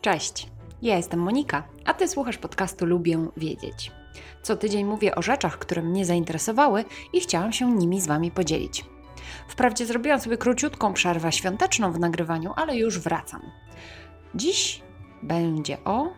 Cześć, ja jestem Monika, a ty słuchasz podcastu Lubię Wiedzieć. Co tydzień mówię o rzeczach, które mnie zainteresowały i chciałam się nimi z wami podzielić. Wprawdzie zrobiłam sobie króciutką przerwę świąteczną w nagrywaniu, ale już wracam. Dziś będzie o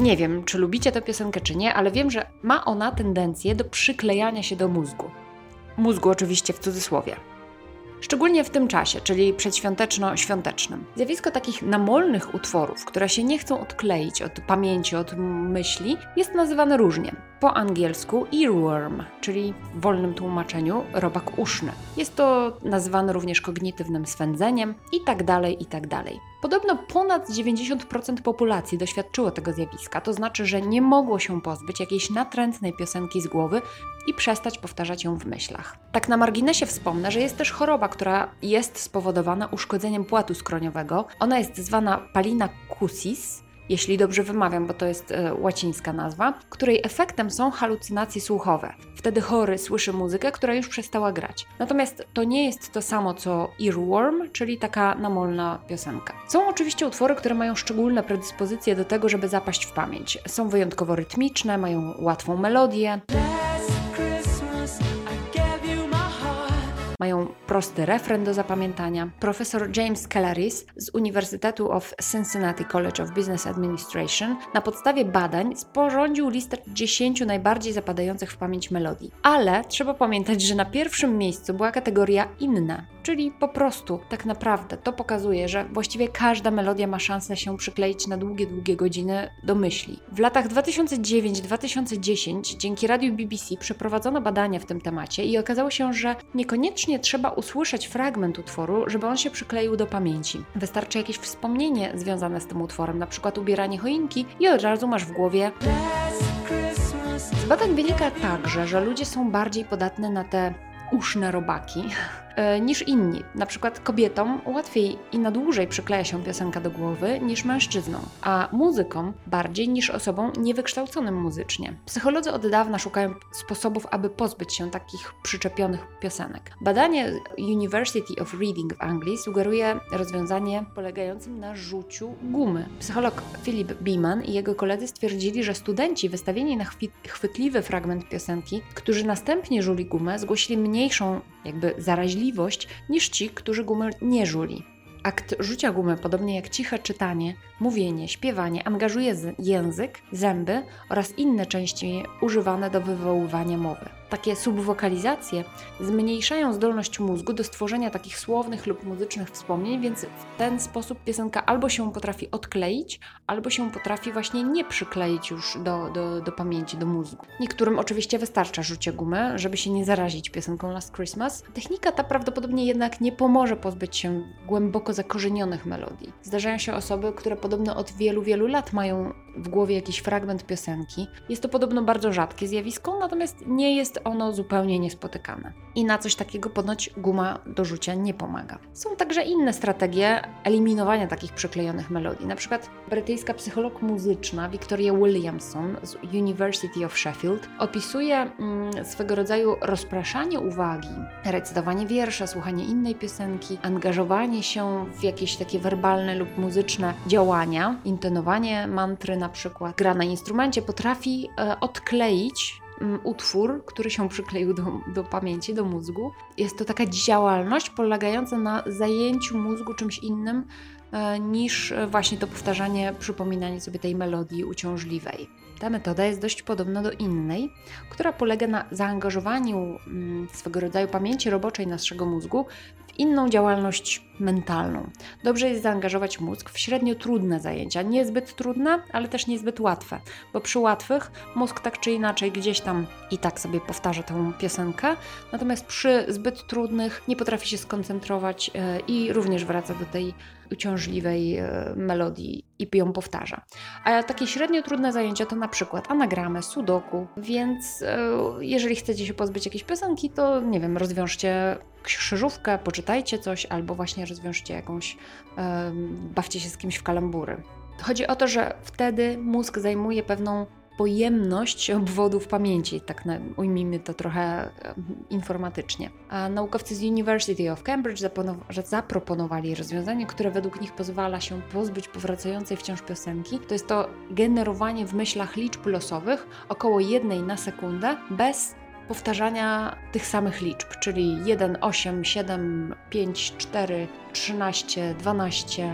Nie wiem, czy lubicie tę piosenkę, czy nie, ale wiem, że ma ona tendencję do przyklejania się do mózgu. Mózgu oczywiście w cudzysłowie. Szczególnie w tym czasie, czyli przedświąteczno-świątecznym. Zjawisko takich namolnych utworów, które się nie chcą odkleić od pamięci, od myśli, jest nazywane różnie. Po angielsku earworm, czyli w wolnym tłumaczeniu robak uszny. Jest to nazywane również kognitywnym swędzeniem i tak Podobno ponad 90% populacji doświadczyło tego zjawiska, to znaczy, że nie mogło się pozbyć jakiejś natrętnej piosenki z głowy i przestać powtarzać ją w myślach. Tak na marginesie wspomnę, że jest też choroba, która jest spowodowana uszkodzeniem płatu skroniowego. Ona jest zwana palina cusis, jeśli dobrze wymawiam, bo to jest e, łacińska nazwa, której efektem są halucynacje słuchowe. Wtedy chory słyszy muzykę, która już przestała grać. Natomiast to nie jest to samo co earworm, czyli taka namolna piosenka. Są oczywiście utwory, które mają szczególne predyspozycje do tego, żeby zapaść w pamięć. Są wyjątkowo rytmiczne, mają łatwą melodię, mają prosty refren do zapamiętania. Profesor James Calaris z Uniwersytetu of Cincinnati College of Business Administration na podstawie badań sporządził listę 10 najbardziej zapadających w pamięć melodii. Ale trzeba pamiętać, że na pierwszym miejscu była kategoria inna, czyli po prostu tak naprawdę to pokazuje, że właściwie każda melodia ma szansę się przykleić na długie, długie godziny do myśli. W latach 2009-2010 dzięki radiu BBC przeprowadzono badania w tym temacie i okazało się, że niekoniecznie trzeba usłyszeć fragment utworu, żeby on się przykleił do pamięci. Wystarczy jakieś wspomnienie związane z tym utworem, na przykład ubieranie choinki i od razu masz w głowie z badań wynika także, że ludzie są bardziej podatni na te uszne robaki niż inni. Na przykład kobietom łatwiej i na dłużej przykleja się piosenka do głowy niż mężczyznom, a muzykom bardziej niż osobom niewykształconym muzycznie. Psycholodzy od dawna szukają sposobów, aby pozbyć się takich przyczepionych piosenek. Badanie University of Reading w Anglii sugeruje rozwiązanie polegającym na rzuciu gumy. Psycholog Philip Beeman i jego koledzy stwierdzili, że studenci wystawieni na chwytliwy fragment piosenki, którzy następnie żuli gumę, zgłosili mniejszą jakby zaraźliwość niż ci, którzy gumy nie żuli. Akt rzucia gumy, podobnie jak ciche czytanie, mówienie, śpiewanie, angażuje język, zęby oraz inne części używane do wywoływania mowy. Takie subwokalizacje zmniejszają zdolność mózgu do stworzenia takich słownych lub muzycznych wspomnień, więc w ten sposób piosenka albo się potrafi odkleić, albo się potrafi właśnie nie przykleić już do, do, do pamięci, do mózgu. Niektórym oczywiście wystarcza rzucie gumy, żeby się nie zarazić piosenką Last Christmas. Technika ta prawdopodobnie jednak nie pomoże pozbyć się głęboko zakorzenionych melodii. Zdarzają się osoby, które podobno od wielu, wielu lat mają w głowie jakiś fragment piosenki. Jest to podobno bardzo rzadkie zjawisko, natomiast nie jest ono zupełnie niespotykane. I na coś takiego ponoć guma do rzucia nie pomaga. Są także inne strategie eliminowania takich przyklejonych melodii. Na przykład brytyjska psycholog muzyczna Victoria Williamson z University of Sheffield opisuje mm, swego rodzaju rozpraszanie uwagi, recytowanie wiersza, słuchanie innej piosenki, angażowanie się w jakieś takie werbalne lub muzyczne działania, intonowanie mantry na przykład, gra na instrumencie potrafi e, odkleić mm, utwór, który się przykleił do, do pamięci, do mózgu. Jest to taka działalność polegająca na zajęciu mózgu czymś innym e, niż właśnie to powtarzanie, przypominanie sobie tej melodii uciążliwej. Ta metoda jest dość podobna do innej, która polega na zaangażowaniu mm, swego rodzaju pamięci roboczej naszego mózgu inną działalność mentalną. Dobrze jest zaangażować mózg w średnio trudne zajęcia, niezbyt trudne, ale też niezbyt łatwe, bo przy łatwych mózg tak czy inaczej gdzieś tam i tak sobie powtarza tę piosenkę, natomiast przy zbyt trudnych nie potrafi się skoncentrować e, i również wraca do tej uciążliwej e, melodii i ją powtarza. A takie średnio trudne zajęcia to na przykład anagramę, sudoku, więc e, jeżeli chcecie się pozbyć jakiejś piosenki, to nie wiem, rozwiążcie krzyżówkę, poczytajcie coś, albo właśnie rozwiążcie jakąś, bawcie się z kimś w kalambury. Chodzi o to, że wtedy mózg zajmuje pewną pojemność obwodów pamięci, tak ujmijmy to trochę informatycznie. A naukowcy z University of Cambridge zaproponowali rozwiązanie, które według nich pozwala się pozbyć powracającej wciąż piosenki. To jest to generowanie w myślach liczb losowych około jednej na sekundę bez powtarzania tych samych liczb, czyli 1, 8, 7, 5, 4, 13, 12.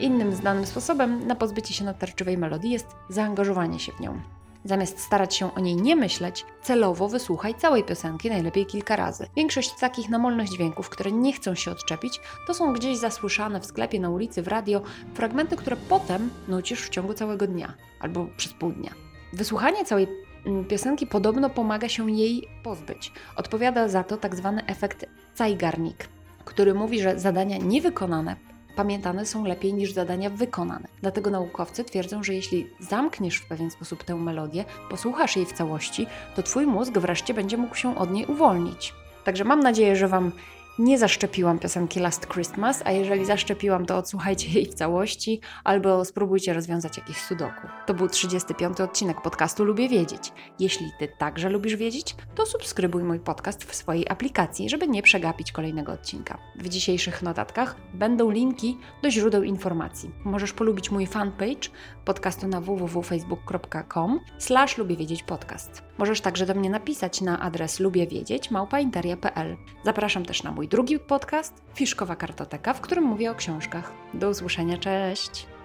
Innym znanym sposobem na pozbycie się natarczywej melodii jest zaangażowanie się w nią. Zamiast starać się o niej nie myśleć, celowo wysłuchaj całej piosenki, najlepiej kilka razy. Większość takich namolnych dźwięków, które nie chcą się odczepić, to są gdzieś zasłyszane w sklepie, na ulicy, w radio, fragmenty, które potem nucisz w ciągu całego dnia albo przez pół dnia. Wysłuchanie całej piosenki podobno pomaga się jej pozbyć. Odpowiada za to tak zwany efekt Zeigarnik, który mówi, że zadania niewykonane pamiętane są lepiej niż zadania wykonane. Dlatego naukowcy twierdzą, że jeśli zamkniesz w pewien sposób tę melodię, posłuchasz jej w całości, to Twój mózg wreszcie będzie mógł się od niej uwolnić. Także mam nadzieję, że Wam nie zaszczepiłam piosenki Last Christmas, a jeżeli zaszczepiłam, to odsłuchajcie jej w całości albo spróbujcie rozwiązać jakieś sudoku. To był 35. odcinek podcastu Lubię Wiedzieć. Jeśli Ty także lubisz wiedzieć, to subskrybuj mój podcast w swojej aplikacji, żeby nie przegapić kolejnego odcinka. W dzisiejszych notatkach będą linki do źródeł informacji. Możesz polubić mój fanpage podcastu na www.facebook.com slash podcast. Możesz także do mnie napisać na adres lubiewiedzieć małpainteria.pl. Zapraszam też na mój drugi podcast Fiszkowa Kartoteka, w którym mówię o książkach. Do usłyszenia, cześć!